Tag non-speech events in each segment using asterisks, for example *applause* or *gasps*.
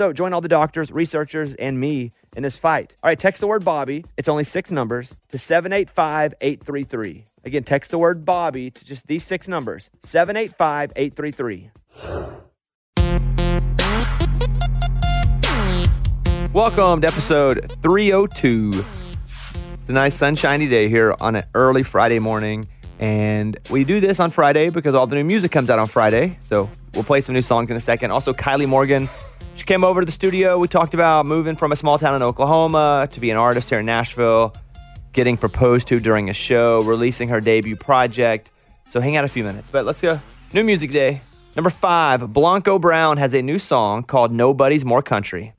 So join all the doctors, researchers, and me in this fight. All right, text the word Bobby. It's only six numbers to 785 833. Again, text the word Bobby to just these six numbers 785 833. Welcome to episode 302. It's a nice sunshiny day here on an early Friday morning. And we do this on Friday because all the new music comes out on Friday. So we'll play some new songs in a second. Also, Kylie Morgan, she came over to the studio. We talked about moving from a small town in Oklahoma to be an artist here in Nashville, getting proposed to during a show, releasing her debut project. So hang out a few minutes. But let's go. New music day. Number five, Blanco Brown has a new song called Nobody's More Country.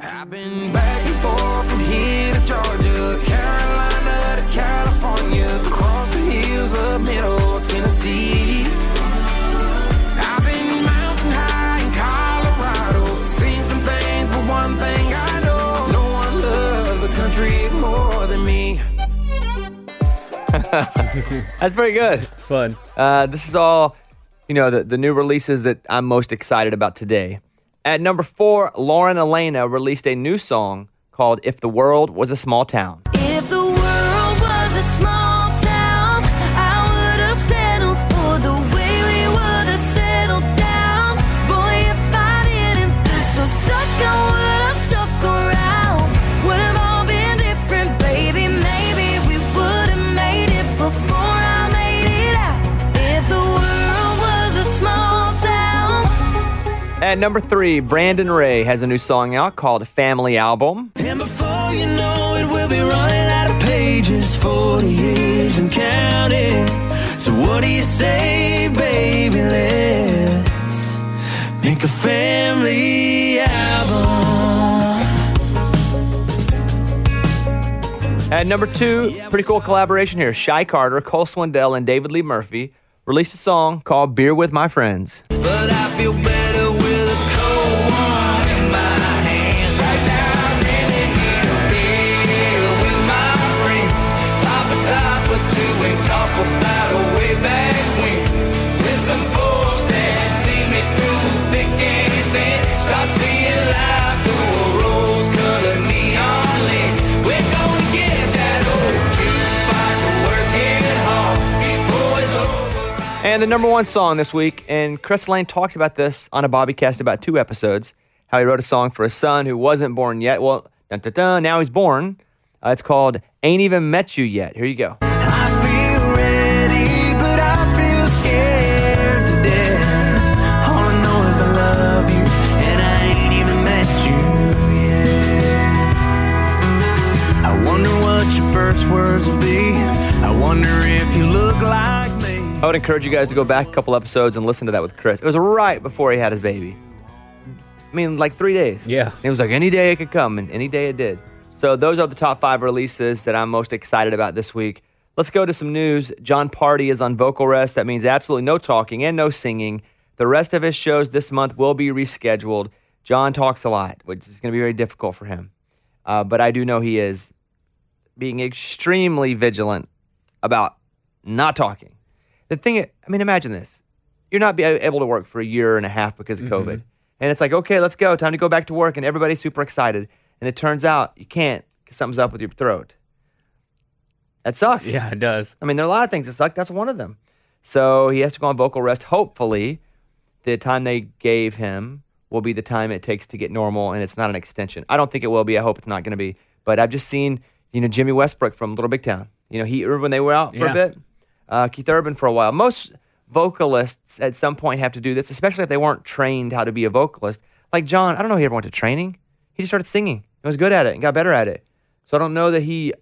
*laughs* That's pretty good. It's fun. Uh, this is all, you know, the, the new releases that I'm most excited about today. At number four, Lauren Alaina released a new song called If the World Was a Small Town. At number three, Brandon Ray has a new song out called Family Album. And before you know it, we'll be running out of pages, 40 years and counting. So what do you say, baby? Let's make a family album. At number two, pretty cool collaboration here. Shy Carter, Cole Swindell, and David Lee Murphy released a song called Beer with My Friends. The number one song this week, and Chris Lane talked about this on a Bobbycast about two episodes, how he wrote a song for his son who wasn't born yet. Well, dun, dun, dun, now he's born. Uh, it's called Ain't Even Met You Yet. Here you go. I feel ready, but I feel scared to death. All I know is I love you, and I ain't even met you yet. I wonder what your first words will be. I wonder if you look like. I would encourage you guys to go back a couple episodes and listen to that with Chris. It was right before he had his baby. I mean, like three days. Yeah. It was like any day it could come, and any day it did. So those are the top five releases that I'm most excited about this week. Let's go to some news. Jon Pardi is on vocal rest. That means absolutely no talking and no singing. The rest of his shows this month will be rescheduled. John talks a lot, which is going to be very difficult for him. Uh, but I do know he is being extremely vigilant about not talking. The thing, I mean, imagine this: you're not be uh, able to work for a year and a half because of mm-hmm. COVID, and it's like, okay, let's go, time to go back to work, and everybody's super excited, and it turns out you can't because something's up with your throat. That sucks. Yeah, it does. I mean, there are a lot of things that suck. That's one of them. So he has to go on vocal rest. Hopefully, the time they gave him will be the time it takes to get normal, and it's not an extension. I don't think it will be. I hope it's not going to be. But I've just seen, you know, Jimi Westbrook from Little Big Town. You know, he when they were out for Yeah. a bit. Uh, Keith Urban for a while. Most vocalists at some point have to do this, especially if they weren't trained how to be a vocalist. Like Jon, I don't know. if He ever went to training. He just started singing. He was good at it and got better at it. So I don't know that he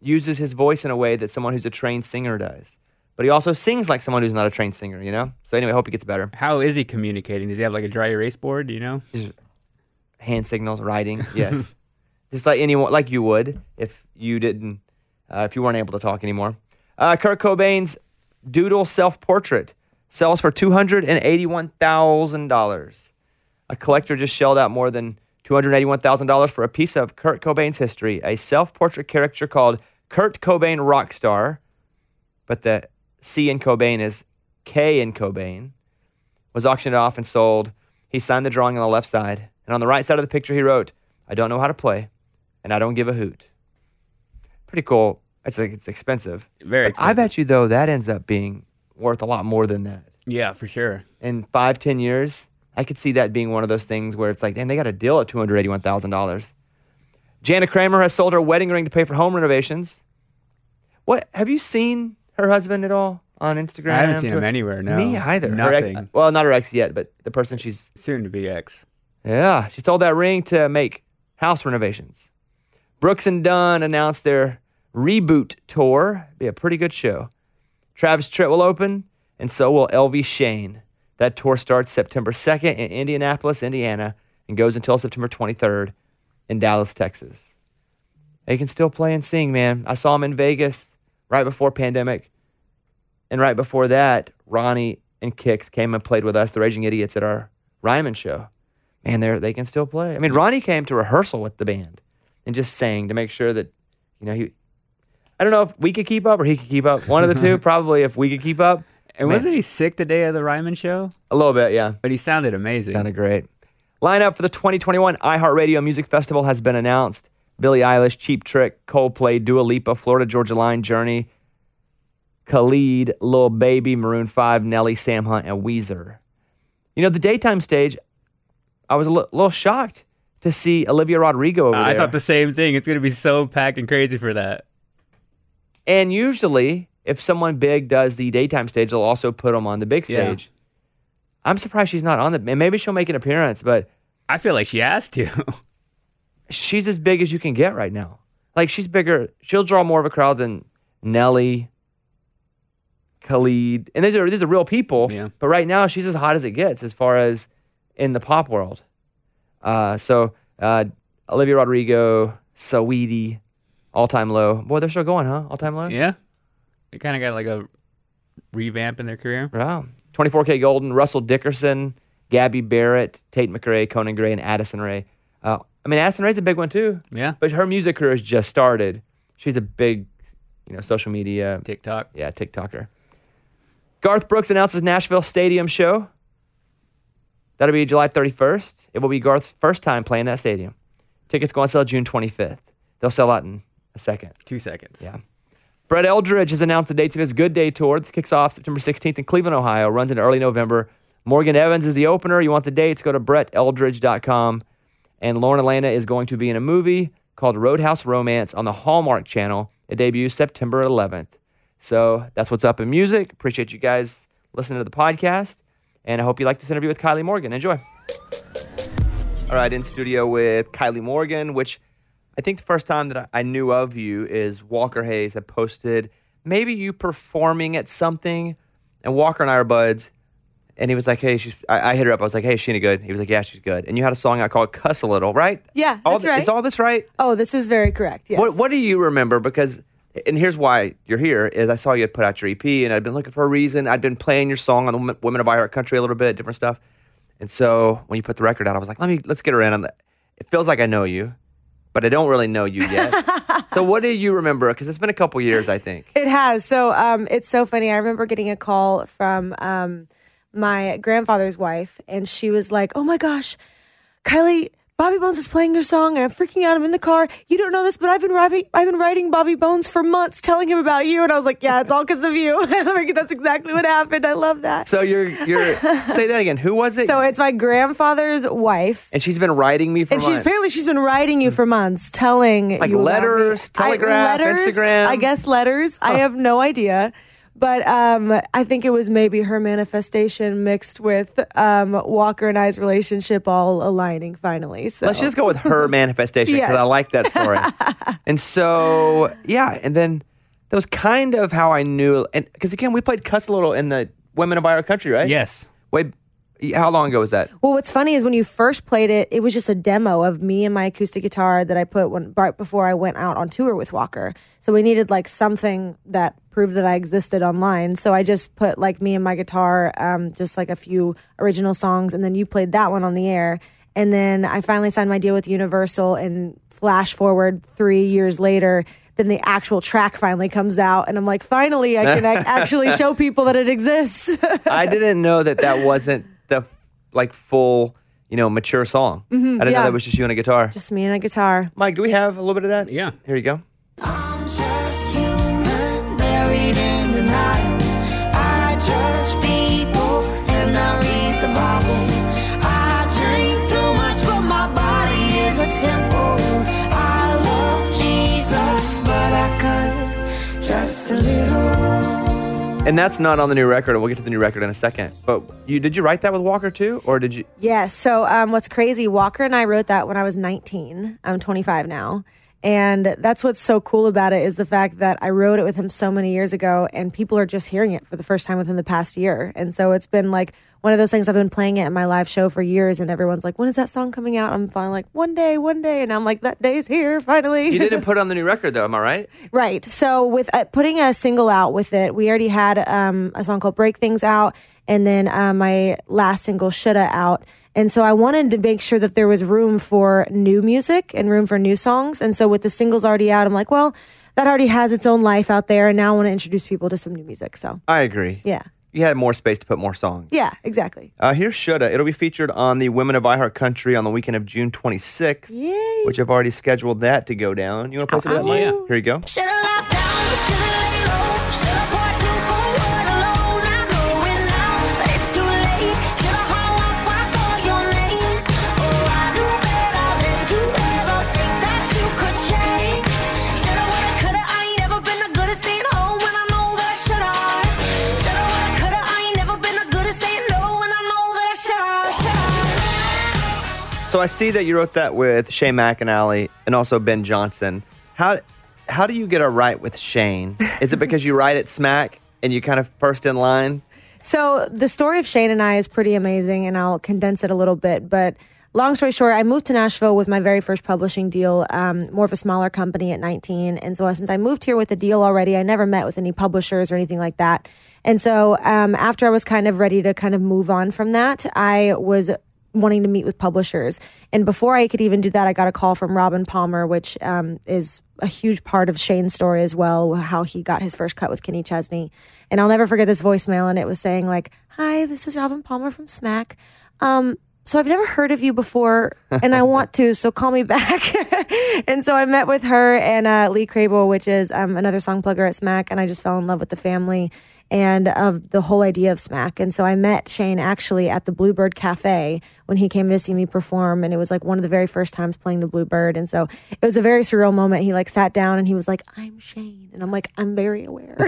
uses his voice in a way that someone who's a trained singer does. But he also sings like someone who's not a trained singer, you know? So anyway, I hope he gets better. How is he communicating? Does he have like a dry erase board? Do you know? Hand signals, writing, yes. *laughs* Just like anyone, like you would if you didn't, uh, if you weren't able to talk anymore. Uh, Kurt Cobain's doodle self-portrait sells for two hundred and eighty-one thousand dollars. A collector just shelled out more than two hundred eighty-one thousand dollars for a piece of Kurt Cobain's history, a self-portrait caricature called Kurt Cobain Rockstar, but the C in Cobain is K in Cobain. Was auctioned off and sold. He signed the drawing on the left side, and on the right side of the picture, he wrote, "I don't know how to play, and I don't give a hoot." Pretty cool. It's like it's expensive. Very Expensive. I bet you though that ends up being worth a lot more than that. Yeah, for sure. In five, ten years, I could see that being one of those things where it's like, damn, they got a deal at two hundred eighty-one thousand dollars. Jana Kramer has sold her wedding ring to pay for home renovations. What have you seen her husband at all on Instagram? I haven't seen him anywhere. No, Me either. Her ex- Nothing. well, not her ex yet, but the person she's Soon to be ex. yeah, she sold that ring to make house renovations. Brooks and Dunn announced their reboot tour. Be a pretty good show. Travis Tritt will open, and so will Elvie Shane. That tour starts September 2nd in Indianapolis, Indiana, and goes until September 23rd in Dallas, Texas. They can still play and sing, man. I saw them in Vegas right before pandemic. And right before that, Ronnie and Kix came and played with us, the Raging Idiots, at our Ryman show. Man, they they can still play. I mean, Ronnie came to rehearsal with the band and just sang to make sure that, you know, he. I don't know if we could keep up or he could keep up. One of the two, *laughs* probably. If we could keep up, And Man. wasn't he sick the day of the Ryman show? a little bit, yeah. But he sounded amazing. Sounded great. Lineup for the 2021 iHeartRadio Music Festival has been announced. Billie Eilish, Cheap Trick, Coldplay, Dua Lipa, Florida Georgia Line, Journey, Khalid, Lil Baby, Maroon 5, Nelly, Sam Hunt, and Weezer. You know, the daytime stage, I was a little shocked to see Olivia Rodrigo over I there. thought the same thing. It's gonna be so packed and crazy for that. And usually, if someone big does the daytime stage, they'll also put them on the big Yeah. stage. I'm surprised she's not on the. and Maybe she'll make an appearance, but I feel like she has to. *laughs* she's as big as you can get right now. Like she's bigger. She'll draw more of a crowd than Nelly, Khalid, and these are these are real people. Yeah. But right now, she's as hot as it gets as far as in the pop world. Uh, so uh, Olivia Rodrigo, Saweetie, all time low. Boy, they're still going, huh? All time low. yeah. They kind of got like a revamp in their career. Wow. 24kGoldn, Russell Dickerson, Gabby Barrett, Tate McRae, Conan Gray, and Addison Rae. Uh, I mean, Addison Rae's a big one too. Yeah. But her music career has just started. She's a big, you know, social media, TikTok. yeah, TikToker. Garth Brooks announces Nashville Stadium show. That'll be July 31st. It will be Garth's first time playing that stadium. Tickets go on sale June 25th. They'll sell out in a second. Two seconds. Yeah. Brett Eldredge has announced the dates of his Good Day Tour. This kicks off September 16th in Cleveland, Ohio, runs into early November. Morgan Evans is the opener. You want the dates? Go to bretteldredge.com. And Lauren Alaina is going to be in a movie called Roadhouse Romance on the Hallmark Channel. It debuts September 11th. So that's what's up in music. Appreciate you guys listening to the podcast. And I hope you like this interview with Kylie Morgan. Enjoy. All right, in studio with Kylie Morgan, which I think the first time that I- I knew of you is Walker Hayes had posted maybe you performing at something, and Walker and I are buds. And he was like, "Hey, she's." I, I hit her up. I was like, "Hey, is she any good?" He was like, "Yeah, she's good." And you had a song out called "Cuss a Little," right? Yeah, All that's th- right. Is all this right? Oh, this is very correct. Yes. What What do you remember? Because, and here's why you're here: is I saw you had put out your EP, and I'd been looking for a reason. I'd been playing your song on the Women- Women of I Heart Country a little bit, different stuff, And so when you put the record out, I was like, let me let's get her in on that. It feels like I know you, but I don't really know you yet. *laughs* so what do you remember? Because it's been a couple years, I think. It has. So um, it's so funny. I remember getting a call from um, my grandfather's wife, and she was like, "Oh my gosh, Kylie." Bobby Bones is playing your song, and I'm freaking out. I'm in the car. You don't know this, but I've been writing. I've been writing Bobby Bones for months, telling him about you. And I was like, "Yeah, it's all because of you." *laughs* That's exactly what happened. I love that. So you're you're *laughs* say that again. Who was it? So it's my grandfather's wife, and she's been writing me for and she's apparently she's been writing you for months, telling Like you letters, me. I- letters, Instagram? I guess letters. I have no idea, but um, I think it was maybe her manifestation mixed with um, Walker and I's relationship all aligning finally. So Let's just go with her *laughs* manifestation because I like that story. *laughs* and so, yeah, and then that was kind of how I knew. And because again, we played Cuss a little in the Women of Our Country, right? Yes. Wait, how long ago was that? Well, what's funny is when you first played it, it was just a demo of me and my acoustic guitar that I put when, right before I went out on tour with Walker. So we needed like something that proved that I existed online. So I just put like me and my guitar, um, just like a few original songs, and then you played that one on the air. And then I finally signed my deal with Universal, and flash forward three years later. Then the actual track finally comes out, and I'm like, finally, I can *laughs* actually show people that it exists. *laughs* I didn't know that that wasn't the like full, you know, mature song. I didn't know Mm-hmm. that was just you and a guitar. just me and a guitar. Mike, do we have a little bit of that? Yeah. Here you go. And that's not on the new record, and we'll get to the new record in a second. But you did you write that with Walker too, or did you? Yeah. So um, what's crazy? Walker and I wrote that when I was 19. I'm 25 now, and that's what's so cool about it is the fact that I wrote it with him so many years ago, and people are just hearing it for the first time within the past year. And so it's been like one of those things. I've been playing it in my live show for years, and everyone's like, "When is that song coming out?" I'm finally like, "One day, one day," and I'm like, "That day's here finally." You didn't *laughs* put on the new record though, am I right? Right. So with uh, putting a single out with it, we already had um, a song called "Break Things Out," and then uh, my last single "Shoulda" out. And so I wanted to make sure that there was room for new music and room for new songs. And so with the singles already out, I'm like, well, that already has its own life out there, and now I want to introduce people to some new music. So I agree. yeah, You had more space to put more songs. yeah, exactly. Uh, here's Shoulda. It'll be featured on the Women of iHeart Country on the weekend of June 26th, Yay! which I've already scheduled that to go down. You want to play some of that, Mike? Yeah. Here you go. Shoulda locked down, shoulda So I see that you wrote that with Shane McAnally and also Ben Johnson. How how do you get a right with Shane? Is it because you write it smack and you kind of first in line? So the story of Shane and I is pretty amazing, and I'll condense it a little bit. But long story short, I moved to Nashville with my very first publishing deal, um, more of a smaller company at 19. And so since I moved here with a deal already, I never met with any publishers or anything like that. And so um, after I was kind of ready to kind of move on from that, I was wanting to meet with publishers. And before I could even do that, I got a call from Robin Palmer, which um, is a huge part of Shane's story as well, how he got his first cut with Kenny Chesney. And I'll never forget this voicemail, and it was saying like, "Hi, this is Robin Palmer from Smack. Um, so I've never heard of you before, and I want to, so call me back." *laughs* and so I met with her and uh, Lee Crable, which is um, another song plugger at Smack, and I just fell in love with the family and of the whole idea of Smack. And so I met Shane actually at the Bluebird Cafe when he came to see me perform. And it was like one of the very first times playing the Bluebird. And so it was a very surreal moment. He like sat down and he was like, I'm Shane. And I'm like, I'm very aware. *laughs*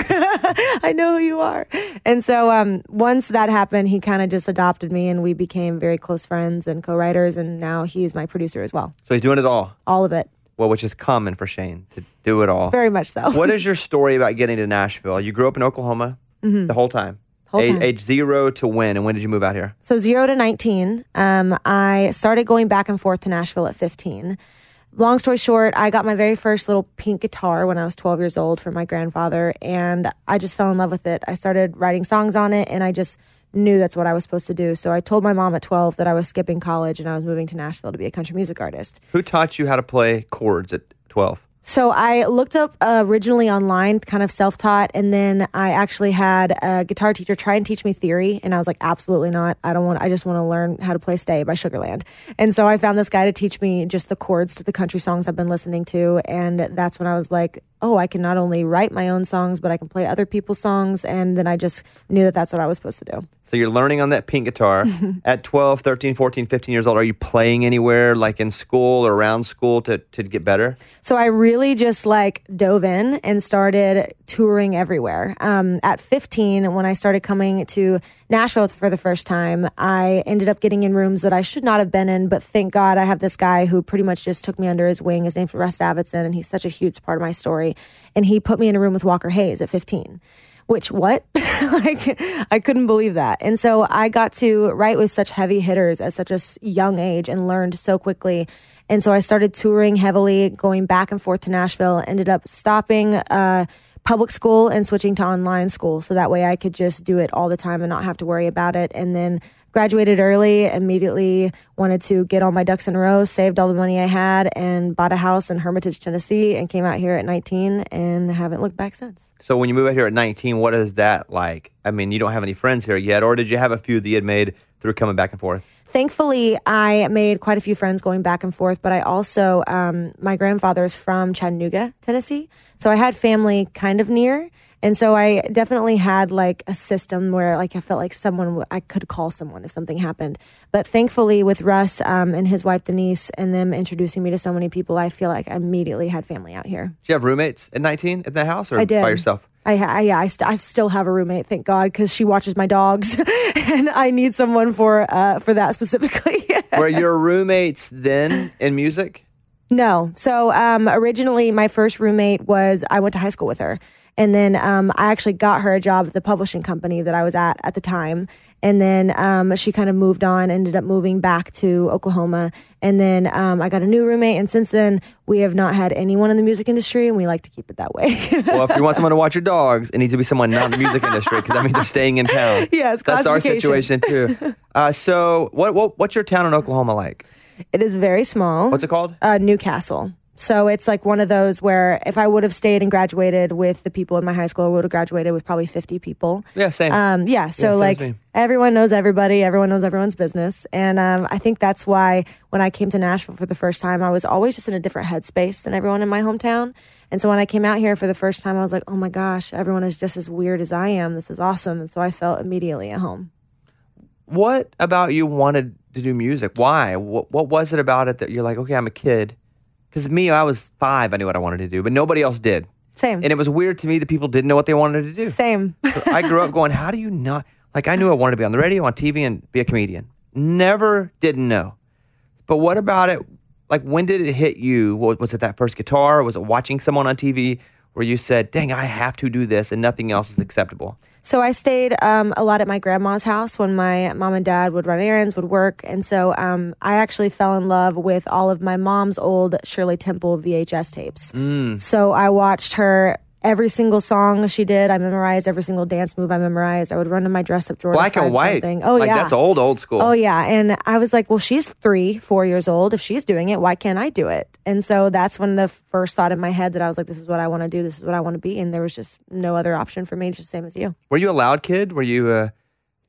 I know who you are. And so um, once that happened, he kind of just adopted me and we became very close friends and co writers. And now he's my producer as well. So he's doing it all. All of it. Well, which is common for Shane to do it all. Very much so. what is *laughs* your story about getting to Nashville? You grew up in Oklahoma the whole time. Mm-hmm. Whole A- time. Age zero to when, and when did you move out here? So zero to 19, um, I started going back and forth to Nashville at 15. Long story short, I got my very first little pink guitar when I was 12 years old from my grandfather, and I just fell in love with it. I started writing songs on it, and I just knew that's what I was supposed to do. So I told my mom at 12 that I was skipping college and I was moving to Nashville to be a country music artist. Who taught you how to play chords at 12? So I looked up uh, originally online, kind of self taught, and then I actually had a guitar teacher try and teach me theory, and I was like, absolutely not. I don't want. I just want to learn how to play "Stay" by Sugarland, and so I found this guy to teach me just the chords to the country songs I've been listening to, and that's when I was like, oh, I can not only write my own songs, but I can play other people's songs, and then I just knew that that's what I was supposed to do. So you're learning on that pink guitar *laughs* at 12, 13, 14, 15 years old. Are you playing anywhere like in school or around school to, to get better? So I really just like dove in and started touring everywhere. Um, at 15, when I started coming to Nashville for the first time, I ended up getting in rooms that I should not have been in, but thank God I have this guy who pretty much just took me under his wing. His name's Russ Davidson, and he's such a huge part of my story. And he put me in a room with Walker Hayes at 15 which what *laughs* like i couldn't believe that and so i got to write with such heavy hitters at such a young age and learned so quickly and so i started touring heavily going back and forth to nashville ended up stopping uh, public school and switching to online school so that way i could just do it all the time and not have to worry about it and then graduated early immediately wanted to get all my ducks in a row saved all the money i had and bought a house in hermitage tennessee and came out here at 19 and haven't looked back since So when you move out here at 19, what is that like? I mean, you don't have any friends here yet, or did you have a few that you had made through coming back and forth? Thankfully i made quite a few friends going back and forth but i also um, my grandfather is from chattanooga tennessee so i had family kind of near and so i definitely had like a system where like i felt like someone w- i could call someone if something happened but thankfully with russ um, and his wife denise and them introducing me to so many people i feel like i immediately had family out here Did you have roommates at 19 at that house, or I did. by yourself? I, I yeah, I, st- I still have a roommate, thank God, because she watches my dogs, *laughs* and I need someone for uh, for that specifically. *laughs* Were your roommates then in music? No. So um, originally, my first roommate was I went to high school with her, and then um, I actually got her a job at the publishing company that I was at at the time. And then um, she kind of moved on, ended up moving back to Oklahoma, and then um, I got a new roommate. And since then, we have not had anyone in the music industry, and we like to keep it that way. *laughs* Well, if you want someone to watch your dogs, it needs to be someone not in the music industry because that means they're staying in town. *laughs* Yes, that's our situation too. *laughs* Uh, so, what, what what's your town in Oklahoma like? It is very small. What's it called? uh, Newcastle. So it's like one of those where if I would have stayed and graduated with the people in my high school, I would have graduated with probably 50 people. Yeah, same. Um, yeah, so same like everyone knows everybody, everyone knows everyone's business. And um, I think that's why when I came to Nashville for the first time, I was always just in a different headspace than everyone in my hometown. And so when I came out here for the first time, I was like, oh my gosh, everyone is just as weird as I am. This is awesome. And so I felt immediately at home. what about you wanted to do music? Why? What, what was it about it that you're like, okay, I'm a kid? Because me, I was five, I knew what I wanted to do, but nobody else did. Same. And it was weird to me that people didn't know what they wanted to do. Same. So I grew up going, how do you not? Like, I knew I wanted to be on the radio, on TV, and be a comedian. Never didn't know. But what about it? Like, when did it hit you? What, was it that first guitar? Was it watching someone on TV where you said, dang, I have to do this and nothing else is acceptable? So I stayed um, a lot at my grandma's house when my mom and dad would run errands, would work, and so um, I actually fell in love with all of my mom's old Shirley Temple VHS tapes. So I watched her every single song she did. I memorized every single dance move I memorized. I would run to my dress up drawer. Black and white. something. Oh like, yeah, That's old, old school. Oh yeah, and I was like, well, she's three, four years old. If she's doing it, why can't I do it? And so that's when the first thought in my head that I was like, this is what I want to do. This is what I want to be. And there was just no other option for me. Just the same as you. Were you a loud kid? Were you, uh,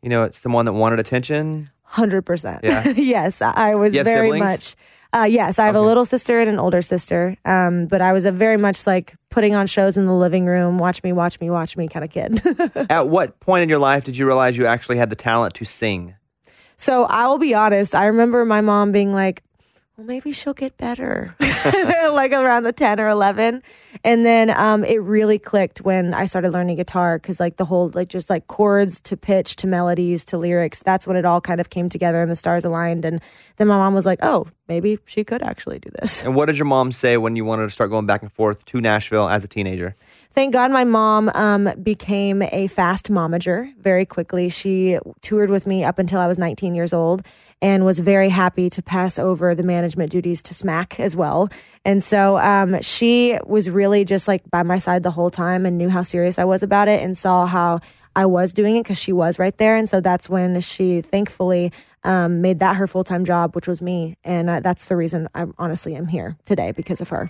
you know, someone that wanted attention? Hundred percent. Yeah? *laughs* yes, I was very siblings? much. Uh, yes, I have a little sister and an older sister. Um, but I was a very much like putting on shows in the living room, watch me, watch me, watch me kind of kid. *laughs* At what point in your life did you realize you actually had the talent to sing? so I will be honest. I remember my mom being like, well, maybe she'll get better, *laughs* like around the 10 or 11. And then um, it really clicked when I started learning guitar because, like, the whole, like, just like chords to pitch to melodies to lyrics, that's when it all kind of came together and the stars aligned. And then my mom was like, oh, maybe she could actually do this. And what did your mom say when you wanted to start going back and forth to Nashville as a teenager? Thank God my mom um, became a fast momager very quickly. She toured with me up until I was 19 years old and was very happy to pass over the management duties to Smack as well. And so um, she was really just like by my side the whole time and knew how serious I was about it and saw how I was doing it because she was right there. And so that's when she thankfully um, made that her full time job, which was me. And uh, that's the reason I honestly am here today because of her.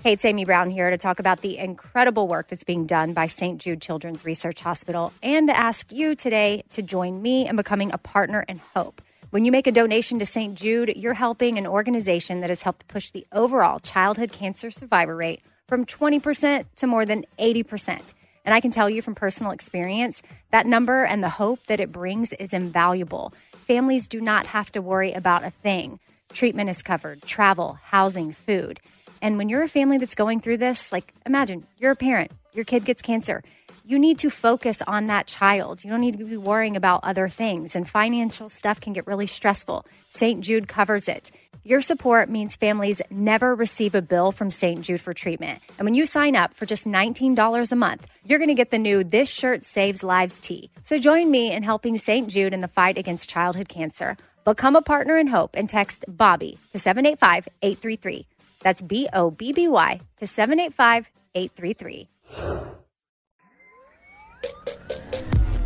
Hey, it's Amy Brown here to talk about the incredible work that's being done by St. Jude Children's Research Hospital and to ask you today to join me in becoming a partner in hope. When you make a donation to St. Jude, you're helping an organization that has helped push the overall childhood cancer survivor rate from 20% to more than 80%. And I can tell you from personal experience, that number and the hope that it brings is invaluable. Families do not have to worry about a thing. Treatment is covered, travel, housing, food. And when you're a family that's going through this, like imagine you're a parent, your kid gets cancer. You need to focus on that child. You don't need to be worrying about other things, and financial stuff can get really stressful. St. Jude covers it. Your support means families never receive a bill from St. Jude for treatment. And when you sign up for just $19 a month, you're going to get the new This Shirt Saves Lives tee. So join me in helping St. Jude in the fight against childhood cancer. Become a partner in hope and text Bobby to 785 833. That's B O B B Y to 785 833.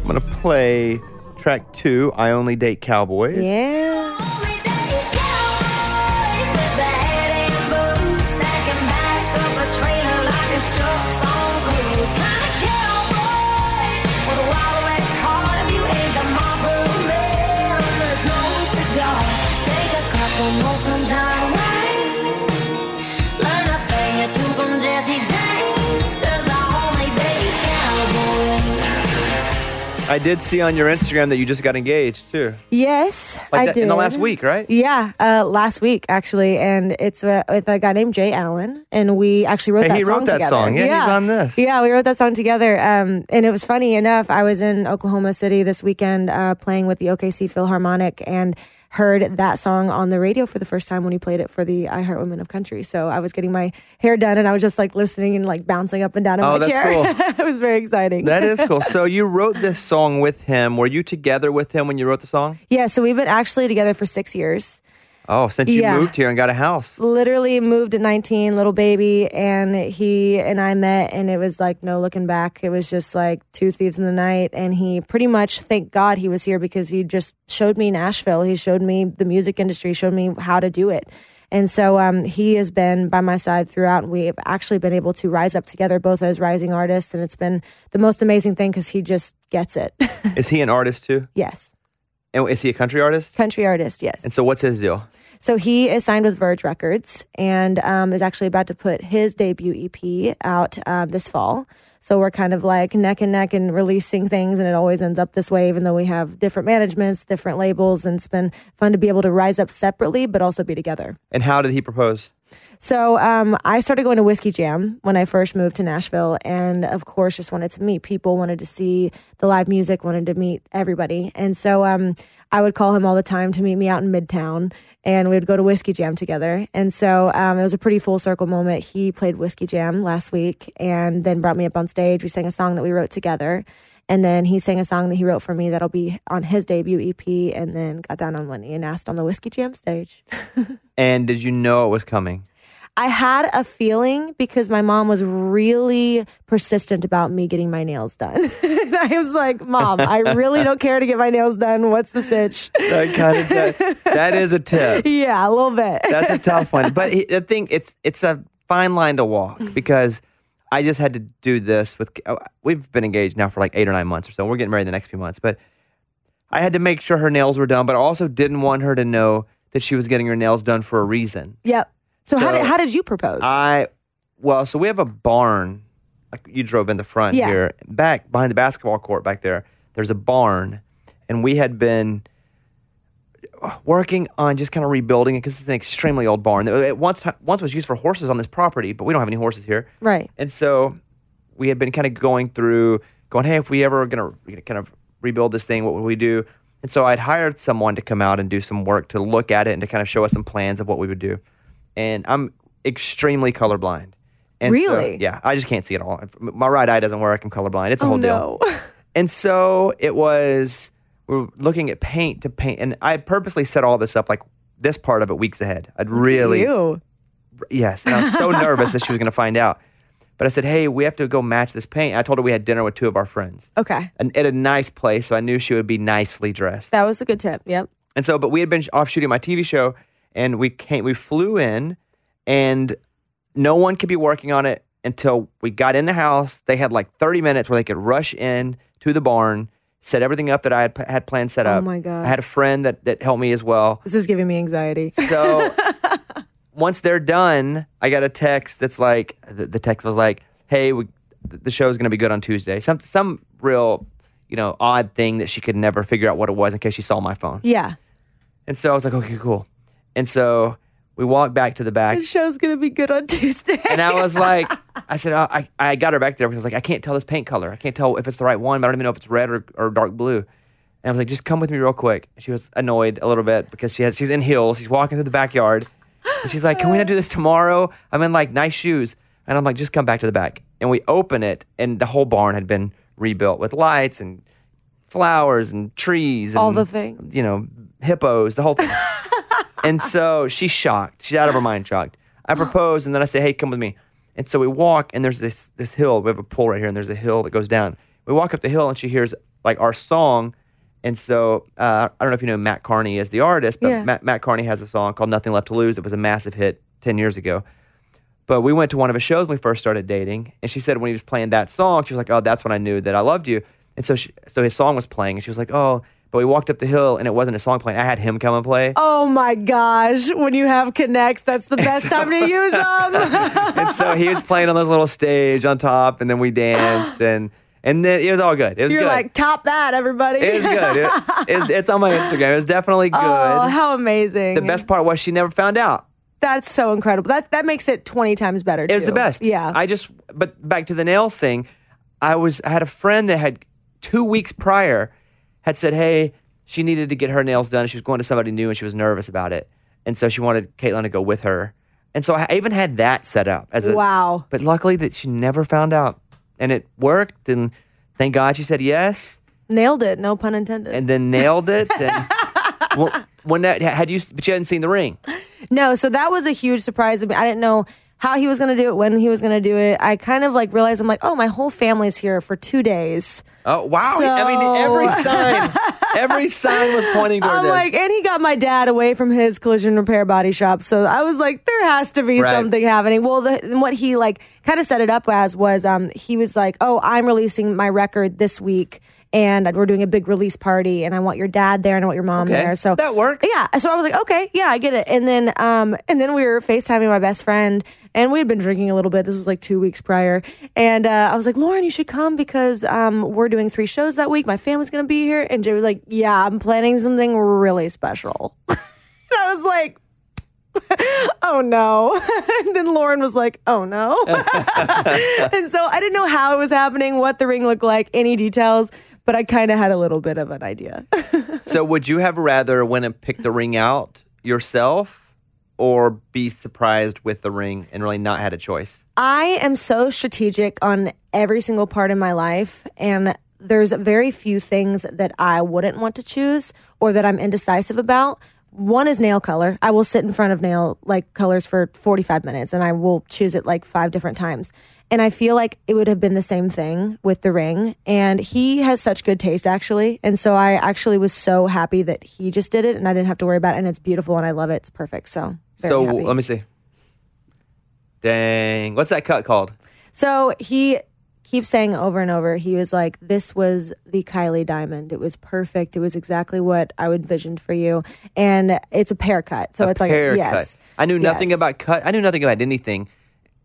I'm gonna play track two. I only date cowboys. Yeah. I did see on your Instagram that you just got engaged too. Yes, Like I did in the last week, right? Yeah, uh, last week actually, and it's uh, with a guy named Jay Allen, and we actually wrote Hey, that he song wrote that together. song. Yeah, he's on this. Yeah, we wrote that song together, um, and it was funny enough. I was in Oklahoma City this weekend uh, playing with the OKC Philharmonic, and heard that song on the radio for the first time when he played it for the I Heart Women of Country. So I was getting my hair done, and I was just like listening and like bouncing up and down in Oh, my that's chair. cool. *laughs* it was very exciting. That is cool. So you *laughs* wrote this song with him. Were you together with him when you wrote the song? yeah. So we've been actually together for six years. Oh, since you Yeah. moved here and got a house. literally moved at 19 little baby and he and i met and it was like no looking back it was just like two thieves in the night and he pretty much thank god he was here because he just showed me nashville he showed me the music industry showed me how to do it And so um, he has been by my side throughout, and we've actually been able to rise up together, both as rising artists. And it's been the most amazing thing because he just gets it. *laughs* Is he an artist too? yes. And is he a country artist? Country artist, yes. And so what's his deal? So he is signed with Verge Records and um, is actually about to put his debut EP out um, this fall. So we're kind of like neck and neck and releasing things, and it always ends up this way, even though we have different managements, different labels, and it's been fun to be able to rise up separately, but also be together. And how did he propose? So um, I started going to Whiskey Jam when I first moved to Nashville, and of course, just wanted to meet people, wanted to see the live music, wanted to meet everybody, and so um, I would call him all the time to meet me out in Midtown, and we would go to Whiskey Jam together. And so um, it was a pretty full circle moment. He played Whiskey Jam last week, and then brought me up on stage. We sang a song that we wrote together. And then he sang a song that he wrote for me that'll be on his debut EP, and then got down on one knee and asked on the Whiskey Jam stage. *laughs* And did you know it was coming? I had a feeling because my mom was really persistent about me getting my nails done. *laughs* and I was like, Mom, I really don't care to get my nails done. What's the sitch? That kind of that, that is a tip. *laughs* yeah, a little bit. That's a tough one. But *laughs* he, the thing, it's it's a fine line to walk mm-hmm. because I just had to do this with. oh, We've been engaged now for like eight or nine months or so. We're getting married in the next few months, but I had to make sure her nails were done. But I also didn't want her to know that she was getting her nails done for a reason. yep. So, how, did, how did you propose? I well, so we have a barn. Like you drove in the front Yeah. here, back behind the basketball court back there. There's a barn, and we had been working on just kind of rebuilding it because it's an extremely old barn. It once once was used for horses on this property, but we don't have any horses here. right. And so we had been kind of going through, going, hey, if we ever gonna kind of rebuild this thing, what would we do? And so I'd hired someone to come out and do some work to look at it and to kind of show us some plans of what we would do. And I'm extremely colorblind. And so- Really? yeah, I just can't see it all. My right eye doesn't work. I'm colorblind. It's a Oh, whole deal. no. *laughs* And so it was, we are looking at paint to paint. And I purposely set all this up like this part of it weeks ahead. I'd really, You. yes. And I was so nervous that she was going to find out. But I said, hey, we have to go match this paint. I told her we had dinner with two of our friends Okay. and at a nice place. So I knew she would be nicely dressed. That was a good tip. Yep. And so, but we had been off shooting my TV show, and we came, we flew in, and no one could be working on it until we got in the house. They had like 30 minutes where they could rush in to the barn, set everything up that I had had planned set oh up. Oh my God. I had a friend that that helped me as well. This is giving me anxiety. So *laughs* once they're done, I got a text that's like the, the text was like, "Hey, we, the is going to be good on Tuesday." Some some real, you know, odd thing that she could never figure out what it was in case she saw my phone. Yeah. And so I was like, "Okay, cool." And so we walked back to the back, The show's going to be good on Tuesday. and I was *laughs* like, I said, oh, I I got her back there because I was like, I can't tell this paint color. I can't tell if it's the right one. But I don't even know if it's red or, or dark blue. And I was like, just come with me real quick. She was annoyed a little bit because she has she's in heels. She's walking through the backyard. And she's like, Can we not do this tomorrow? I'm in like nice shoes. And I'm like, just come back to the back. And we open it, and the whole barn had been rebuilt with lights and flowers and trees and All the things. You know, hippos, the whole thing. *laughs* and so she's shocked. She's out of her mind shocked. I propose, and then I say, Hey, come with me. And so we walk, and there's this this hill. We have a pool right here, and there's a hill that goes down. We walk up the hill, and she hears like our song. And so uh, I don't know if you know Matt Kearney as the artist, but Yeah. Matt, Matt Kearney has a song called "Nothing Left to Lose." It was a massive hit ten years ago. But we went to one of his shows when we first started dating, and she said when he was playing that song, she was like, "Oh, that's when I knew that I loved you." And so, she, so his song was playing, and she was like, "Oh." But we walked up the hill, and it wasn't a song playing. I had him come and play. Oh my gosh. When you have connects, that's the best time to use them. *laughs* and so he was playing on this little stage on top, and then we danced, *gasps* and and then it was all good. It was You're good. like, top that, everybody. it was good. It- *laughs* it's, it's on my Instagram. It was definitely oh, good. Oh, how amazing. the best part was she never found out. That's so incredible. That that makes it 20 times better. It was the best. Yeah. I just, but back to the nails thing. I was, I had a friend that had two weeks prior had said, hey, she needed to get her nails done. She was going to somebody new and she was nervous about it. And so she wanted Caitlin to go with her. And so I even had that set up as a, wow. but luckily that she never found out and it worked. And thank God she said yes Nailed it. No pun intended. and then nailed it. *laughs* And when, when that, had you, but you hadn't seen the ring. No, so that was a huge surprise to me. I didn't know how he was going to do it, when he was going to do it. I kind of like realized I'm like, oh, my whole family's here for two days. Oh wow! I mean, every *laughs* sign, every sign was pointing toward I'm this. like, and he got my dad away from his collision repair body shop. So I was like, there has to be Right. something happening. Well, the, what he like kind of set it up as was, um, he was like, oh, I'm releasing my record this week. And we're doing a big release party, and I want your dad there, and I want your mom Okay. there. So That works. Yeah. So I was like, okay, yeah, I get it. And then, um, and then we were Facetiming my best friend, and we had been drinking a little bit. This was like two weeks prior, and uh, I was like, Lauren, you should come because um, we're doing three shows that week. My family's gonna be here, and Jay was like, Yeah, I'm planning something really special. *laughs* and I was like. *laughs* Oh no. *laughs* and then Lauren was like, Oh no. and so I didn't know how it was happening, what the ring looked like, any details, but I kind of had a little bit of an idea. *laughs* So would you have rather went and picked the ring out yourself or be surprised with the ring and really not had a choice? I am so strategic on every single part in my life, and there's very few things that I wouldn't want to choose or that I'm indecisive about. One is nail color. I will sit in front of nail like colors for 45 minutes and I will choose it like five different times. And I feel like it would have been the same thing with the ring. And he has such good taste actually. And so I actually was so happy that he just did it and I didn't have to worry about it. And it's beautiful and I love it. It's perfect. So, very so happy. let me see. Dang. What's that cut called? So he keeps saying over and over, he was like, This was the Kylie diamond. It was perfect. It was exactly what I envisioned for you. And it's a pear cut. So A it's like, pear yes. I knew nothing Yes. about cut. I knew nothing about anything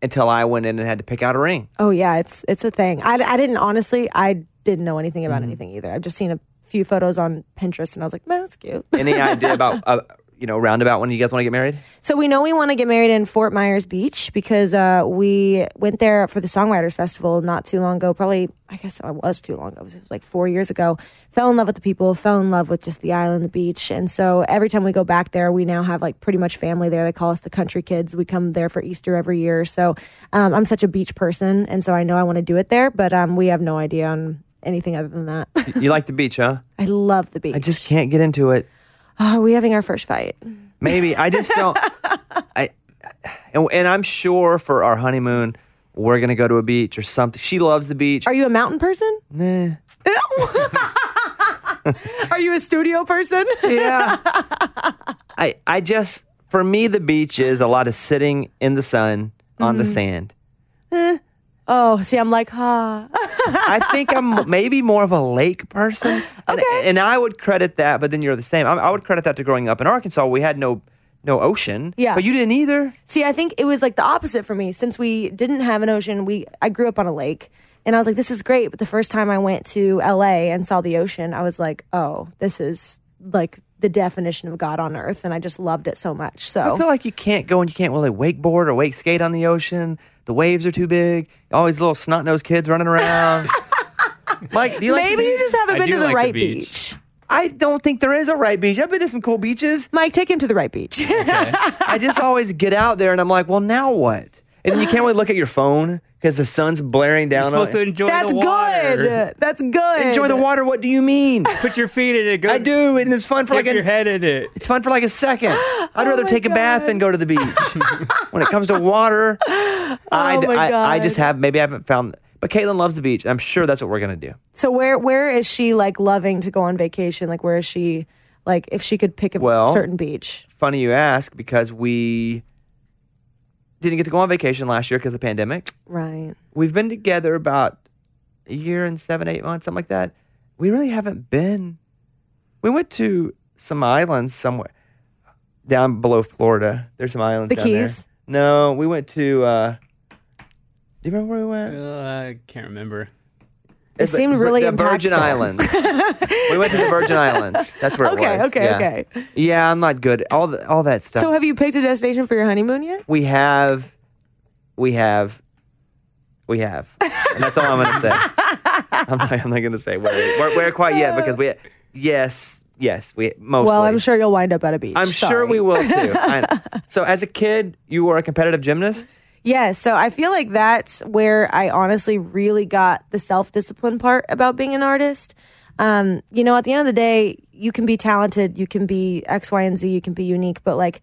until I went in and had to pick out a ring. Oh, yeah, it's it's a thing. I, I didn't, honestly, I didn't know anything Mm-hmm. about anything either. I've just seen a few photos on Pinterest and I was like, Man, that's cute. Any idea about, uh, you know, roundabout when you guys want to get married? So we know we want to get married in Fort Myers Beach because uh, we went there for the Songwriters Festival not too long ago. Probably, I guess it was too long ago. It was, it was like four years ago. Fell in love with the people. Fell in love with just the island, the beach, and so every time we go back there, we now have like pretty much family there. They call us the country kids. We come there for Easter every year. So um, I'm such a beach person, and so I know I want to do it there, but um, we have no idea on anything other than that. You like the beach, huh? *laughs* I love the beach. I just can't get into it. *sighs* Are we having our first fight? Maybe I just don't. *laughs* I and, and I'm sure for our honeymoon we're gonna go to a beach or something. She loves the beach. Are you a mountain person? Nah. *laughs* Are you a studio person? Yeah. *laughs* I I just for me the beach is a lot of sitting in the sun on Mm-hmm. the sand. Oh, see, I'm like, ha. I think I'm *laughs* maybe more of a lake person. And, and I would credit that, but then you're the same. I, I would credit that to growing up in Arkansas. We had no no ocean. Yeah. But you didn't either. See, I think it was like the opposite for me. Since we didn't have an ocean, we I grew up on a lake, and I was like, this is great. But the first time I went to LA and saw the ocean, I was like, oh, this is like the definition of God on earth, and I just loved it so much. So I feel like you can't go and you can't really wakeboard or wake skate on the ocean. The waves are too big. All these little snot nosed kids running around. *laughs* Mike, do you like the maybe you beach? just haven't I been do to the like the right beach. beach. I don't think there is a right beach. I've been to some cool beaches. Mike, take him to the right beach. *laughs* I just always get out there and I'm like, well, now what? And then you can't really look at your phone because the sun's blaring down. You're supposed to on enjoy That's the water. good. That's good. Enjoy the water. What do you mean? *laughs* Put your feet in it. Go I do, and it's fun for Dip like your a, head in it. it's fun for like a second. *gasps* I'd oh rather Oh my take a bath God. than go to the beach. *laughs* when it comes to water, *laughs* I, Oh my I, I just have maybe I haven't found. But Caitlin loves the beach. I'm sure that's what we're gonna do. So where where is she like loving to go on vacation? Like where is she like if she could pick a Well- certain beach? Funny you ask because we didn't get to go on vacation last year because of the pandemic. Right. We've been together about a year and seven, eight months, something like that. We really haven't been. We went to some islands somewhere down below Florida. There's some islands The down there. Keys? No, we went to. uh Do you remember where we went? Uh, I can't remember. It seemed really the Virgin. Islands. *laughs* we went to the Virgin Islands. That's where it Okay, was. okay, yeah. okay. Yeah, I'm not good. All the, all that stuff. So have you picked a destination for your honeymoon yet? we have, we have, we have. And that's all I'm going to say. *laughs* I'm not, I'm not going to say where, where, where quite yet because we, yes, yes, we mostly. Well, I'm sure you'll wind up at a beach. I'm sure we will too. *laughs* I- so, as a kid, you were a competitive gymnast. Yes, so I feel like that's where I honestly really got the self discipline part about being an artist. Um, you know, at the end of the day, you can be talented, you can be X, Y, and Z, you can be unique, but like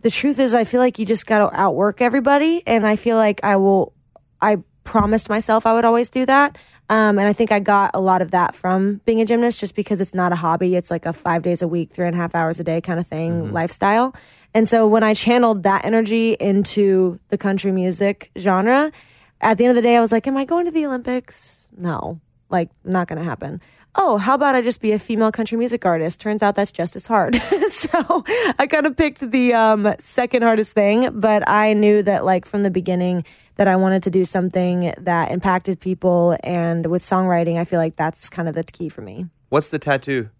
the truth is, I feel like you just got to outwork everybody. And I feel like I will, I promised myself I would always do that. Um, and I think I got a lot of that from being a gymnast just because it's not a hobby. It's like a five days a week, three and a half hours a day kind of thing lifestyle. And so when I channeled that energy into the country music genre, at the end of the day, I was like, Am I going to the Olympics? No, like, not going to happen. Oh, how about I just be a female country music artist? Turns out that's just as hard. *laughs* so I kind of picked the um, second hardest thing, but I knew that, like, from the beginning, that I wanted to do something that impacted people. And with songwriting, I feel like that's kind of the key for me. What's the tattoo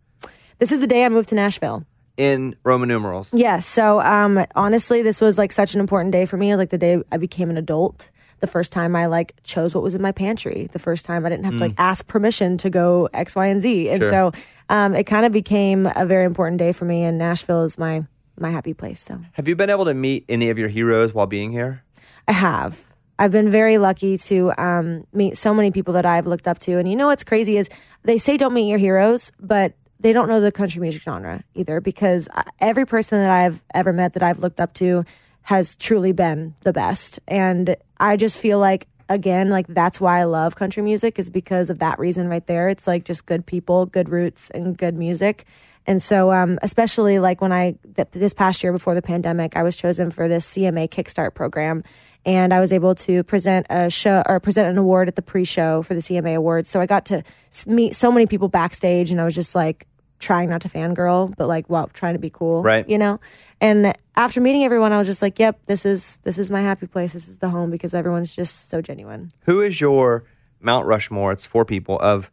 This is the day I moved to Nashville. in Roman numerals? Yes. So um, honestly, this was like such an important day for me. It was like the day I became an adult. The first time I like chose what was in my pantry. The first time I didn't have to like ask permission to go X, Y, and Z. And Sure. so um, it kind of became a very important day for me. And Nashville is my my happy place. So Have you been able to meet any of your heroes while being here? I have. I've been very lucky to um, meet so many people that I've looked up to. And you know what's crazy is they say don't meet your heroes, but they don't know the country music genre either because every person that I've ever met that I've looked up to has truly been the best. And I just feel like, again, like that's why I love country music is because of that reason right there. It's like just good people, good roots, and good music. And so, um, especially like when I, th- this past year before the pandemic, I was chosen for this CMA Kickstart program. And I was able to present a show or present an award at the pre show for the CMA Awards. So I got to meet so many people backstage, and I was just like trying not to fangirl, but like, well, trying to be cool. Right. You know? And after meeting everyone, I was just like, yep, this is, this is my happy place. This is the home because everyone's just so genuine. Who is your Mount Rushmore? It's four people of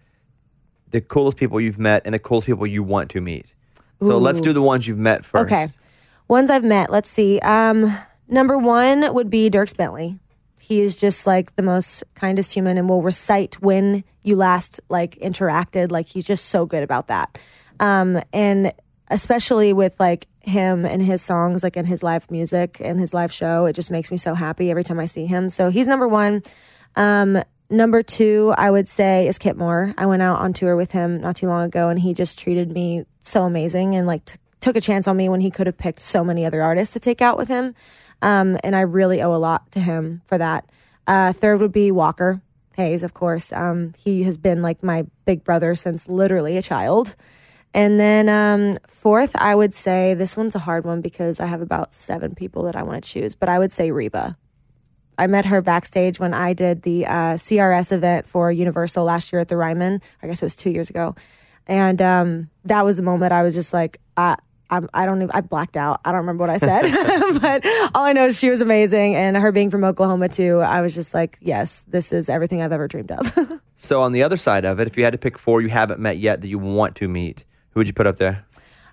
the coolest people you've met and the coolest people you want to meet. So let's do the ones you've met first. Okay. Ones I've met, let's see. Um, number one would be Dierks Bentley. He is just like the most kindest human and will recite when you last like interacted. Like he's just so good about that. Um, and especially with like him and his songs, like in his live music and his live show, it just makes me so happy every time I see him. So he's number one. Um, number two, I would say is Kip Moore. I went out on tour with him not too long ago, and he just treated me so amazing and like t- took a chance on me when he could have picked so many other artists to take out with him. Um, and I really owe a lot to him for that. Uh, third would be Walker Hayes, of course. Um, he has been like my big brother since literally a child. And then um, fourth, I would say this one's a hard one because I have about seven people that I want to choose, but I would say Reba. I met her backstage when I did the uh, CRS event for Universal last year at the Ryman. I guess it was two years ago, and um, that was the moment I was just like, I, I'm, I don't even, I blacked out. I don't remember what I said, *laughs* *laughs* but all I know is she was amazing, and her being from Oklahoma too. I was just like, yes, this is everything I've ever dreamed of. *laughs* So on the other side of it, if you had to pick four you haven't met yet that you want to meet, who would you put up there?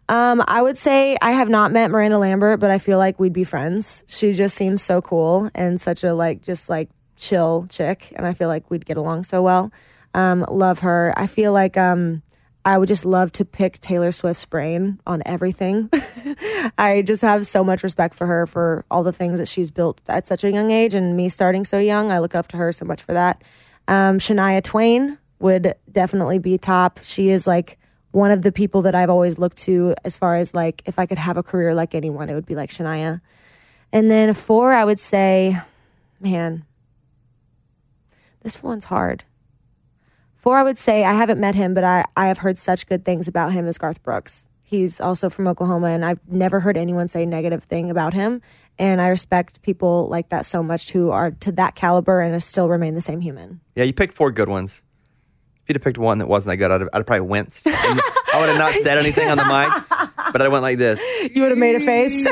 Um, I would say I have not met Miranda Lambert, but I feel like we'd be friends. She just seems so cool and such a like just like chill chick, and I feel like we'd get along so well. Um, love her. I feel like um, I would just love to pick Taylor Swift's brain on everything. *laughs* I just have so much respect for her for all the things that she's built at such a young age, and me starting so young. I look up to her so much for that. Um, Shania Twain would definitely be top. She is like one of the people that I've always looked to as far as like if I could have a career like anyone, it would be like Shania. And then four, I would say, man, this one's hard. Four, I would say I haven't met him, but I, I have heard such good things about him as Garth Brooks. He's also from Oklahoma, and I've never heard anyone say a negative thing about him. And I respect people like that so much who are to that caliber and still remain the same human. Yeah, you picked four good ones. If you'd have picked one that wasn't that good, I'd have, I'd have probably winced. I would have not said anything on the mic, but I went like this. You would have made a face.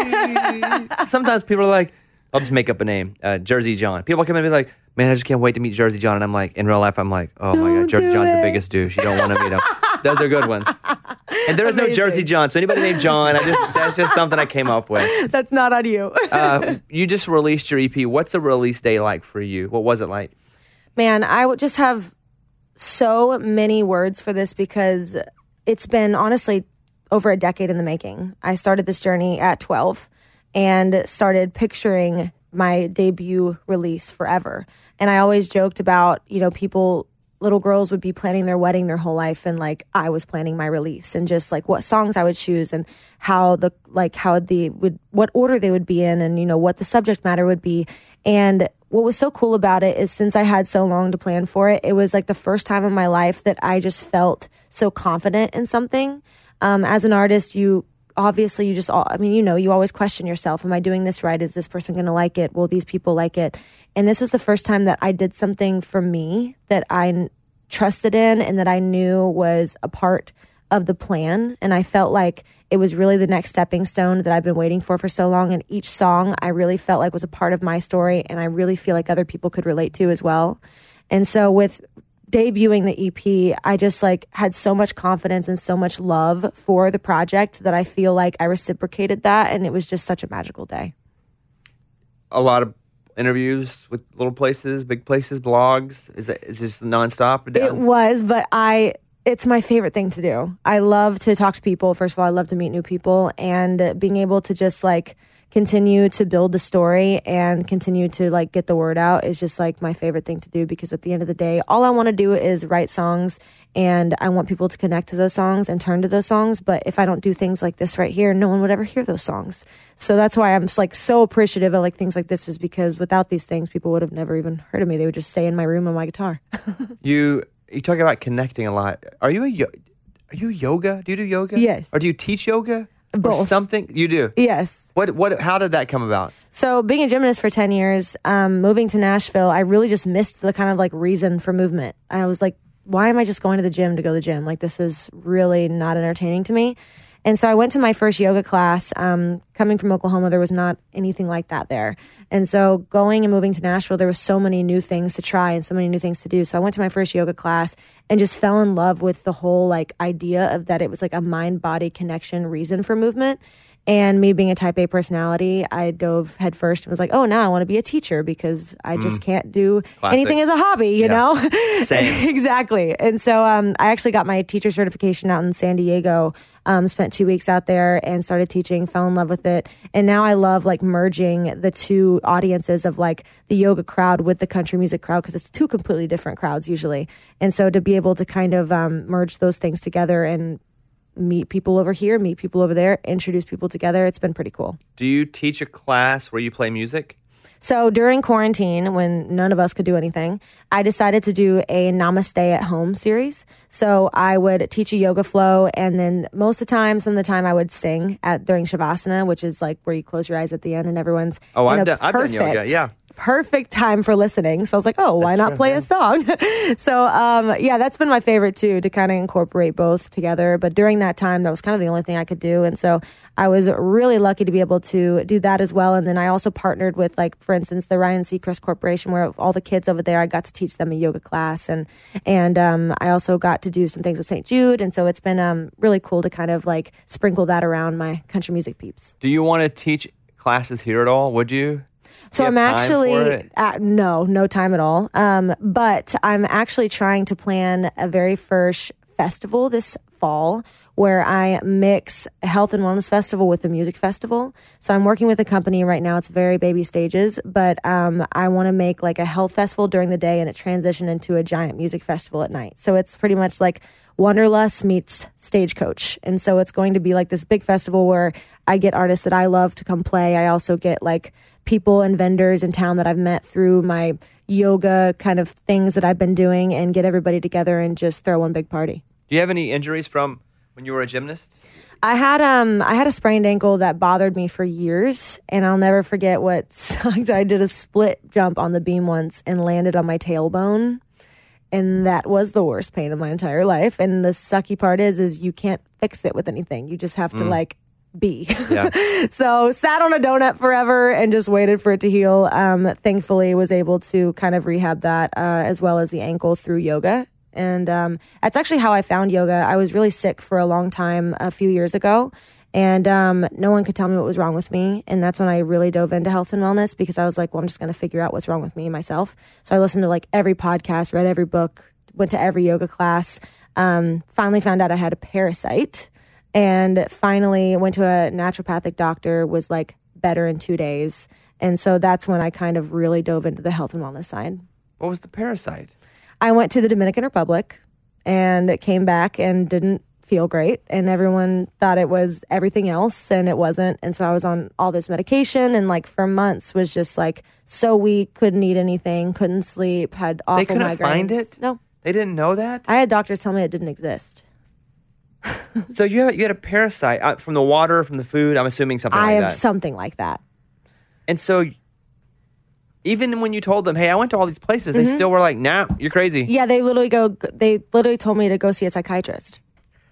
*laughs* Sometimes people are like, I'll just make up a name, uh, Jersey John. People come in and be like, man, I just can't wait to meet Jersey John. And I'm like, in real life, I'm like, oh my God, Jersey John's the biggest douche. You don't want to meet him. Those are good ones. And there is no Jersey John. So anybody named John, I just that's just something I came up with. That's not on you. Uh, *laughs* you just released your EP. What's a release day like for you? What was it like? Man, I would just have so many words for this because it's been honestly over a decade in the making. I started this journey at 12 and started picturing my debut release forever. And I always joked about, you know, people little girls would be planning their wedding their whole life and like I was planning my release and just like what songs I would choose and how the like how the would what order they would be in and you know what the subject matter would be. And what was so cool about it is since I had so long to plan for it it was like the first time in my life that I just felt so confident in something. Um, as an artist you obviously you just all i mean you know you always question yourself am i doing this right? Is this person going to like it? Will these people like it? And this was the first time that i did something for me that i trusted in and that i knew was a part of the plan. And i felt like it was really the next stepping stone that i've been waiting for for so long. And each song i really felt like was a part of my story and i really feel like other people could relate to as well. And so with debuting the EP, I just like had so much confidence and so much love for the project that I feel like I reciprocated that and it was just such a magical day. A lot of interviews with little places, big places, blogs. Is it is this nonstop? It um, was, but I it's my favorite thing to do. I love to talk to people. First of all, I love to meet new people and being able to just like continue to build the story and continue to like get the word out is just like my favorite thing to do because at the end of the day, all I want to do is write songs and I want people to connect to those songs and turn to those songs. But if I don't do things like this right here, no one would ever hear those songs. So that's why I'm just like so appreciative of like things like this is because without these things, people would have never even heard of me. They would just stay in my room on my guitar. *laughs* You you talk about connecting a lot. Are you a yo- are you yoga? Do you do yoga? Yes. Or do you teach yoga? Or Both. something you do. yes. What what? How did that come about? So being a gymnast for 10 years, um, moving to Nashville, I really just missed the kind of like reason for movement. I was like, why am I just going to the gym to go to the gym? Like this is really not entertaining to me. And so I went to my first yoga class. Um, coming from Oklahoma, there was not anything like that there. And so going and moving to Nashville, there was so many new things to try and so many new things to do. So I went to my first yoga class and just fell in love with the whole like idea of that it was like a mind body connection reason for movement. And me being a type A personality, I dove headfirst and was like, oh, now I want to be a teacher because I just can't do Classic. anything as a hobby, you Yeah. know? Same. *laughs* exactly. And so um, I actually got my teacher certification out in San Diego. Um, spent two weeks out there and started teaching. Fell in love with it, and now I love like merging the two audiences of like the yoga crowd with the country music crowd because it's two completely different crowds usually. And so to be able to kind of um, merge those things together and meet people over here, meet people over there, introduce people together, it's been pretty cool. Do you teach a class where you play music? So during quarantine, when none of us could do anything, I decided to do a Namaste at Home series. So I would teach a yoga flow, and then most of the time, some of the time, I would sing at during Shavasana, which is like where you close your eyes at the end and everyone's Oh, I've a done- I've done yoga, yeah. Perfect time for listening. So I was like, oh, why That's not true, play yeah. a song? *laughs* so um, yeah, that's been my favorite too, to kind of incorporate both together. But during that time, that was kind of the only thing I could do. And so I was really lucky to be able to do that as well. And then I also partnered with, like, for instance, the Ryan Seacrest Corporation, where all the kids over there, I got to teach them a yoga class. And, and um, I also got to do some things with St. Jude. And so it's been um, really cool to kind of like sprinkle that around my country music peeps. Do you want to teach classes here at all? Would you? So I'm actually at, no, no time at all. Um, but I'm actually trying to plan a very first festival this fall where I mix health and wellness festival with the music festival. So I'm working with a company right now. It's very baby stages, but um, I want to make like a health festival during the day and it transition into a giant music festival at night. So it's pretty much like Wanderlust meets Stagecoach. And so it's going to be like this big festival where I get artists that I love to come play. I also get like people and vendors in town that I've met through my yoga kind of things that I've been doing and get everybody together and just throw one big party. Do you have any injuries from when you were a gymnast? I had um I had a sprained ankle that bothered me for years and I'll never forget what *laughs* sucked. I did a split jump on the beam once and landed on my tailbone and that was the worst pain of my entire life and the sucky part is is you can't fix it with anything. You just have to like be. Yeah. *laughs* so sat on a donut forever and just waited for it to heal. Um, thankfully, was able to kind of rehab that uh, as well as the ankle through yoga. And um, that's actually how I found yoga. I was really sick for a long time a few years ago, and um, no one could tell me what was wrong with me. And that's when I really dove into health and wellness because I was like, well, I'm just going to figure out what's wrong with me myself. So I listened to like every podcast, read every book, went to every yoga class. Um, finally found out I had a parasite and finally went to a naturopathic doctor was like better in two days and so that's when i kind of really dove into the health and wellness side What was the parasite? I went to the Dominican Republic and came back and didn't feel great. And everyone thought it was everything else, and it wasn't. And so I was on all this medication, and like for months was just like so weak, couldn't eat anything, couldn't sleep, had awful They couldn't migraines. find it? No, They didn't know that? I had doctors tell me it didn't exist. *laughs* So you had, you had a parasite uh, from the water, from the food, I'm assuming something I like have that. something like that. and so even when you told them, hey, I went to all these places, they still were like, nah, you're crazy. Mm-hmm. Yeah, they literally go. They literally told me to go see a psychiatrist.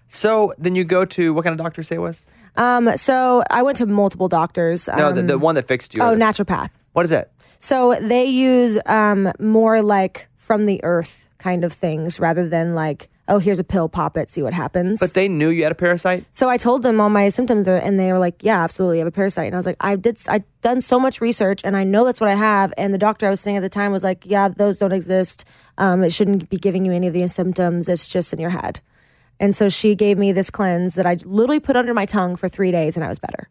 So then you go to what kind of doctor you say it was? Um, so I went to multiple doctors. No, the, um, the one that fixed you. oh, naturopath. What is that? So they use um, more like from the earth kind of things rather than like, oh, here's a pill, pop it, see what happens. But they knew you had a parasite? so I told them all my symptoms, and they were like, "Yeah, absolutely, I have a parasite." And I was like, "I did, I done so much research, and I know that's what I have." And the doctor I was seeing at the time was like, "Yeah, those don't exist. Um, it shouldn't be giving you any of these symptoms. It's just in your head." And so she gave me this cleanse that I literally put under my tongue for three days, and I was better.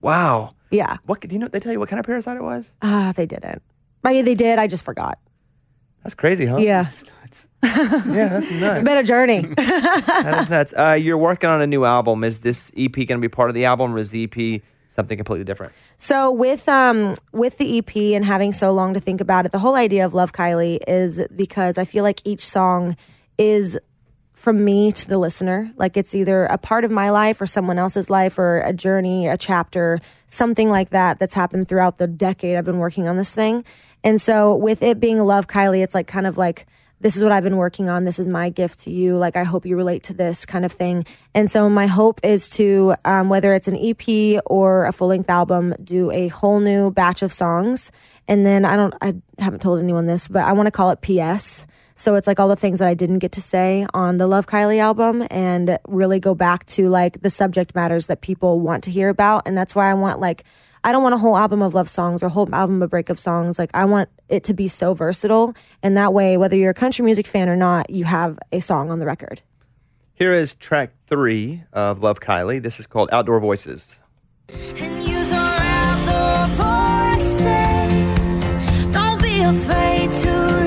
Wow. Yeah, What do you know? They tell you what kind of parasite it was? ah, they didn't. I mean, they did. I just forgot. That's crazy, huh? Yeah, *laughs* Yeah, that's nuts. it's been a journey. *laughs* that is nuts. Uh, you're working on a new album. Is this EP going to be part of the album, or is the EP something completely different? So with um with the EP and having so long to think about it, the whole idea of Love Kylie is because I feel like each song is from me to the listener. Like it's either a part of my life or someone else's life or a journey, a chapter, something like that that's happened throughout the decade I've been working on this thing. And so with it being Love Kylie, it's like kind of like this is what I've been working on. This is my gift to you. Like, I hope you relate to this kind of thing. And so, my hope is to, um, whether it's an EP or a full length album, do a whole new batch of songs. And then I don't, I haven't told anyone this, but I want to call it PS. So it's like all the things that I didn't get to say on the Love Kylie album and really go back to like the subject matters that people want to hear about. And that's why I want like, I don't want a whole album of love songs or a whole album of breakup songs. Like I want it to be so versatile. And that way, whether you're a country music fan or not, you have a song on the record. Here is track three of Love Kylie. This is called Outdoor Voices. And use our outdoor voices. Don't be afraid to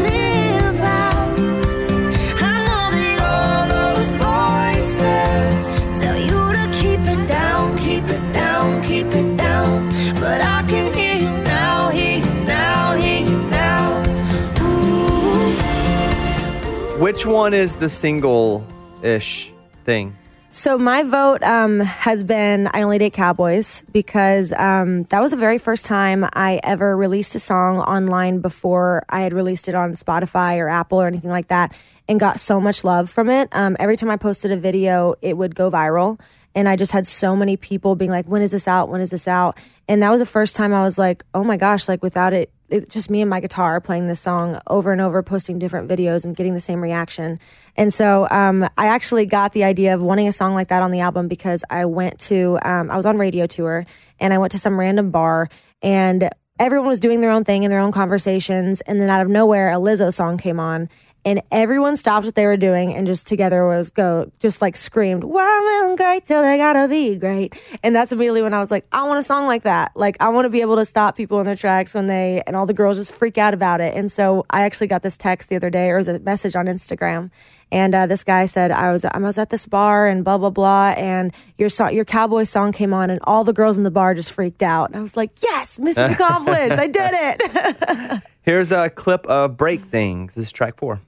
Which one is the single ish thing? So my vote um, has been I Only Date Cowboys because um, that was the very first time I ever released a song online before I had released it on Spotify or Apple or anything like that and got so much love from it. Um, every time I posted a video, it would go viral. And I just had so many people being like, when is this out? When is this out? And that was the first time I was like, oh my gosh, like without it, it just me and my guitar playing this song over and over, posting different videos and getting the same reaction. And so um, I actually got the idea of wanting a song like that on the album because I went to, um, I was on radio tour and I went to some random bar and everyone was doing their own thing in their own conversations. And then out of nowhere, a Lizzo song came on and everyone stopped what they were doing and just together was go just like screamed I'm great till they gotta be great. And that's immediately when i was like i want a song like that. Like i want to be able to stop people in their tracks when they and all the girls just freak out about it. And so i actually got this text the other day or it was a message on instagram and uh, this guy said I was I was at this bar and blah blah blah and your song your cowboy song came on and all the girls in the bar just freaked out. And I was like yes mission accomplished *laughs* I did it. *laughs* Here's a clip of Break Things. This is track four.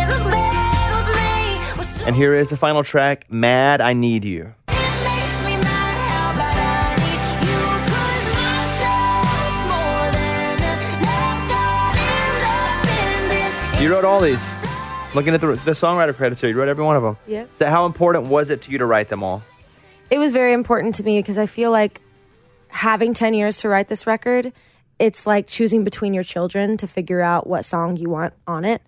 In the bed with me. We're so And here is the final track, Mad, I Need You. it makes me mad how bad I need you. 'Cause myself's more than enough. Got independence. You wrote all these. Looking at the, the songwriter credits here, you wrote every one of them. Yeah. So, how important was it to you to write them all? it was very important to me because I feel like having 10 years to write this record it's like choosing between your children to figure out what song you want on it.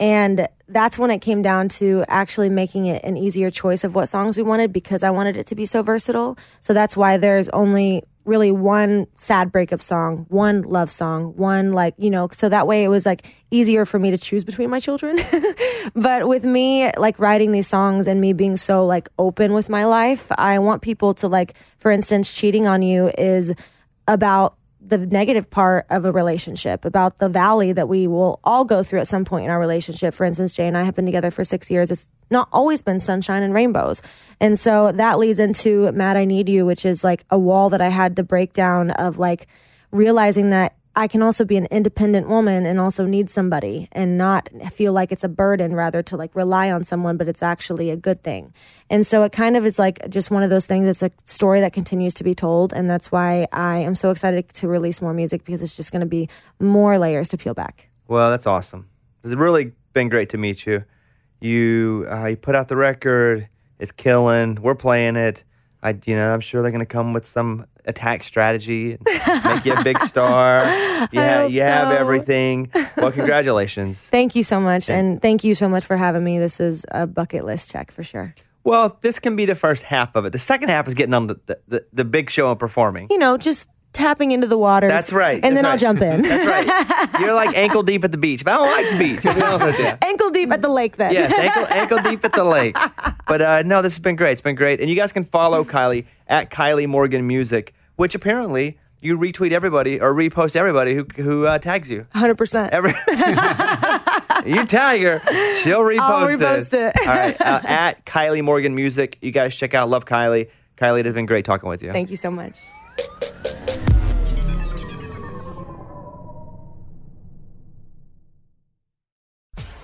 And that's when it came down to actually making it an easier choice of what songs we wanted because I wanted it to be so versatile. So that's why there's only really one sad breakup song, one love song, one like, you know, so that way it was like easier for me to choose between my children. *laughs* but with me like writing these songs and me being so like open with my life, I want people to like, for instance, cheating on you is about the negative part of a relationship, about the valley that we will all go through at some point in our relationship. For instance, Jay and I have been together for six years. It's not always been sunshine and rainbows. And so that leads into Mad, I Need You, which is like a wall that I had to break down of like realizing that I can also be an independent woman and also need somebody and not feel like it's a burden rather to like rely on someone, but it's actually a good thing. And so it kind of is like just one of those things. It's a story that continues to be told. And that's why I am so excited to release more music because it's just going to be more layers to peel back. Well, that's awesome. It's really been great to meet you. You uh, you put out the record. It's killing. We're playing it. I you know I'm sure they're gonna come with some attack strategy, and *laughs* make you a big star. *laughs* Yeah, hope you have everything. Well, congratulations. *laughs* Thank you so much. And thank you so much for having me. This is a bucket list check for sure. Well, this can be the first half of it. The second half is getting on the the, the, the big show and performing. You know, just tapping into the waters. That's right. And that's then I'll jump in. That's right. You're like ankle deep at the beach. But I don't like the beach. I'll be honest with you. Ankle deep at the lake then. Yes, ankle, ankle deep at the lake. But uh, no, this has been great. It's been great. And you guys can follow Kylie at Kylie Morgan Music, which apparently you retweet everybody or repost everybody who, who uh, tags you. 100%. Every *laughs* You tag her, she'll repost, I'll repost it. All right, uh, at Kylie Morgan Music. You guys check out Love Kylie. Kylie, it has been great talking with you. Thank you so much.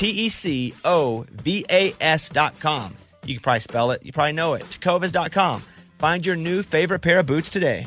T E C O V A com. You can probably spell it, you probably know it. Tecovas.com. Find your new favorite pair of boots today.